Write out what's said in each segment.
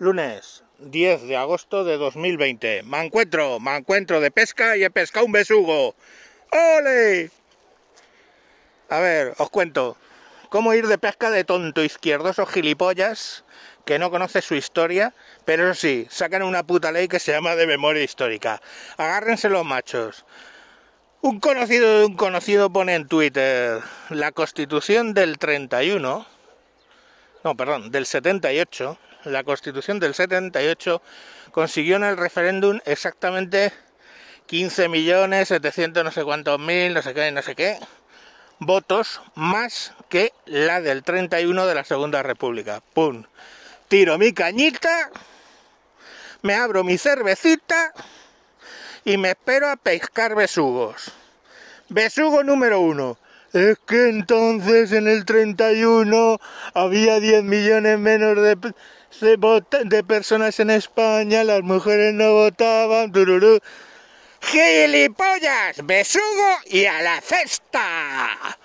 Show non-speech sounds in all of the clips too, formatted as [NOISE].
Lunes 10 de agosto de 2020. Me encuentro, me encuentro de pesca y he pescado un besugo. ¡Ole! A ver, os cuento. ¿Cómo ir de pesca de tonto izquierdoso gilipollas que no conoce su historia? Pero eso sí, sacan una puta ley que se llama de memoria histórica. Agárrense los machos. Un conocido de un conocido pone en Twitter la constitución del 31, no, perdón, del 78, la constitución del 78 consiguió en el referéndum exactamente 15 millones 700 no sé cuántos mil, no sé qué, no sé qué, votos más que la del 31 de la Segunda República. ¡Pum! Tiro mi cañita, me abro mi cervecita y me espero a pescar besugos. Besugo número uno. Es que entonces en el 31 había 10 millones menos de, de, de personas en España, las mujeres no votaban. Tururú. ¡Gilipollas! ¡Besugo y a la cesta!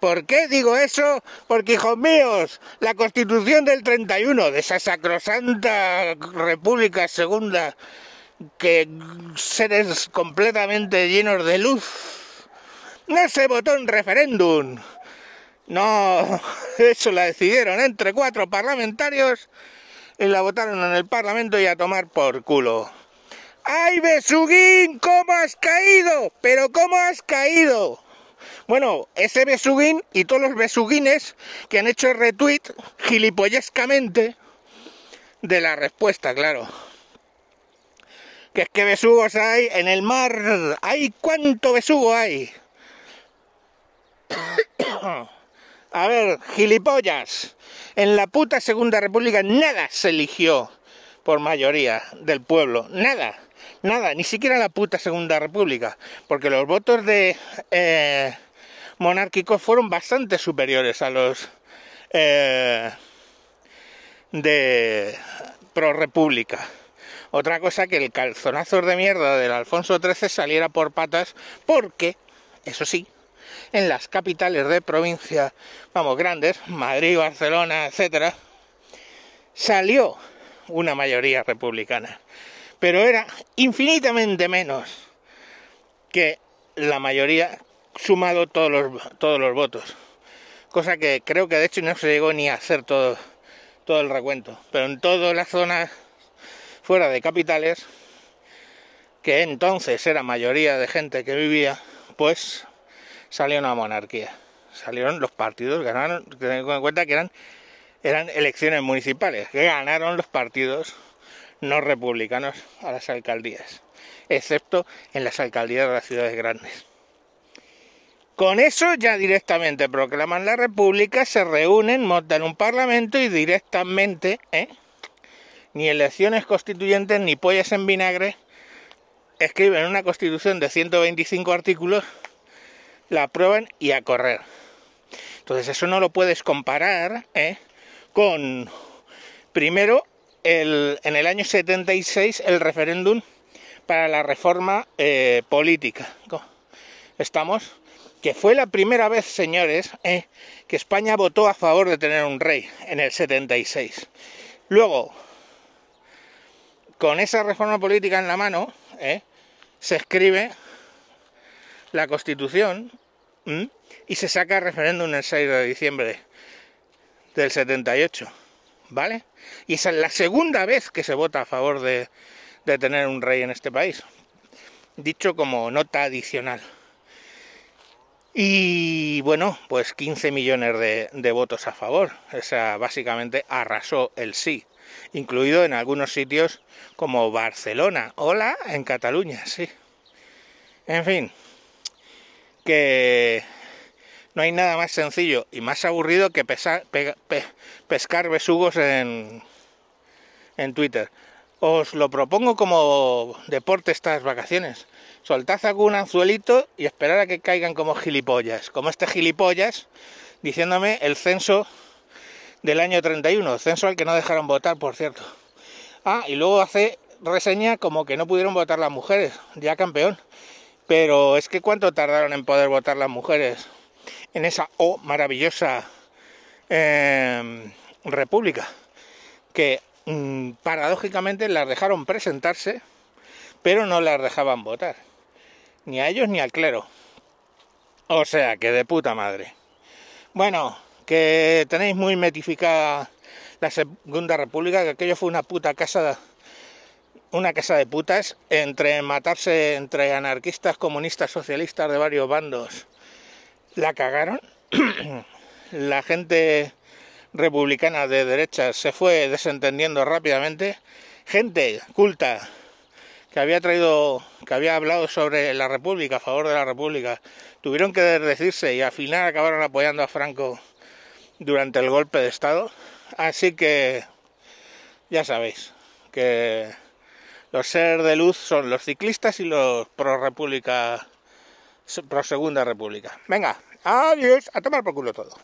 ¿Por qué digo eso? Porque, hijos míos, la constitución del 31 de esa sacrosanta República Segunda, que seres completamente llenos de luz, no se votó en referéndum. No, [LAUGHS] eso la decidieron entre cuatro parlamentarios y la votaron en el Parlamento y a tomar por culo. ¡Ay, Besuguín! ¿Cómo has caído? ¿Pero cómo has caído? Bueno, ese Besuguín y todos los Besuguines que han hecho retweet gilipollescamente de la respuesta, claro. Que es que besugos hay en el mar. ¡Ay, cuánto besugo hay! [COUGHS] [COUGHS] A ver, gilipollas. En la puta Segunda República nada se eligió por mayoría del pueblo. Nada. Nada. Ni siquiera la puta Segunda República. Porque los votos de eh, monárquicos fueron bastante superiores a los eh, de pro república. Otra cosa que el calzonazo de mierda del Alfonso XIII saliera por patas porque, eso sí, en las capitales de provincia, vamos, grandes, Madrid, Barcelona, etcétera, salió una mayoría republicana, pero era infinitamente menos que la mayoría sumado todos los, todos los votos, cosa que creo que de hecho no se llegó ni a hacer todo, todo el recuento, pero en todas las zonas fuera de capitales, que entonces era mayoría de gente que vivía, pues salió una monarquía. Salieron los partidos, ganaron, ten en cuenta que eran, eran elecciones municipales, que ganaron los partidos no republicanos a las alcaldías, excepto en las alcaldías de las ciudades grandes. Con eso ya directamente proclaman la república, se reúnen, montan un parlamento y directamente, ¿eh? ni elecciones constituyentes ni pollas en vinagre, escriben una constitución de 125 artículos la aprueban y a correr. Entonces eso no lo puedes comparar ¿eh? con, primero, el, en el año 76 el referéndum para la reforma eh, política. Estamos, que fue la primera vez, señores, ¿eh? que España votó a favor de tener un rey en el 76. Luego, con esa reforma política en la mano, se escribe la Constitución y se saca referéndum el 6 de diciembre del 78, ¿vale? Y esa es la segunda vez que se vota a favor de, tener un rey en este país, dicho como nota adicional. Y bueno, pues 15 millones de, votos a favor. O sea, básicamente arrasó el sí, incluido en algunos sitios como Barcelona. Hola, en Cataluña, sí. En fin, que no hay nada más sencillo y más aburrido que pesar, pe, pe, pescar besugos en, en Twitter. Os lo propongo como deporte estas vacaciones. Soltad algún anzuelito y esperar a que caigan como gilipollas. Como este gilipollas diciéndome el censo del año 31, censo al que no dejaron votar, por cierto. Ah, y luego hace reseña como que no pudieron votar las mujeres, ya campeón. Pero es que cuánto tardaron en poder votar las mujeres en esa oh, maravillosa eh, república. Que mm, paradójicamente las dejaron presentarse, pero no las dejaban votar, ni a ellos ni al clero. O sea, que de puta madre. Bueno, que tenéis muy metificada la Segunda República, que aquello fue una puta casa, una casa de putas, entre matarse entre anarquistas, comunistas, socialistas de varios bandos. La cagaron. [CLEARS THROAT] la gente republicana de derecha se fue desentendiendo rápidamente. Gente culta que había traído, que había hablado sobre la República, a favor de la República, tuvieron que decirse y al final acabaron apoyando a Franco durante el golpe de Estado. Así que ya sabéis que los ser de luz son los ciclistas y los pro República, pro Segunda República. Venga, adiós, a tomar por culo todo.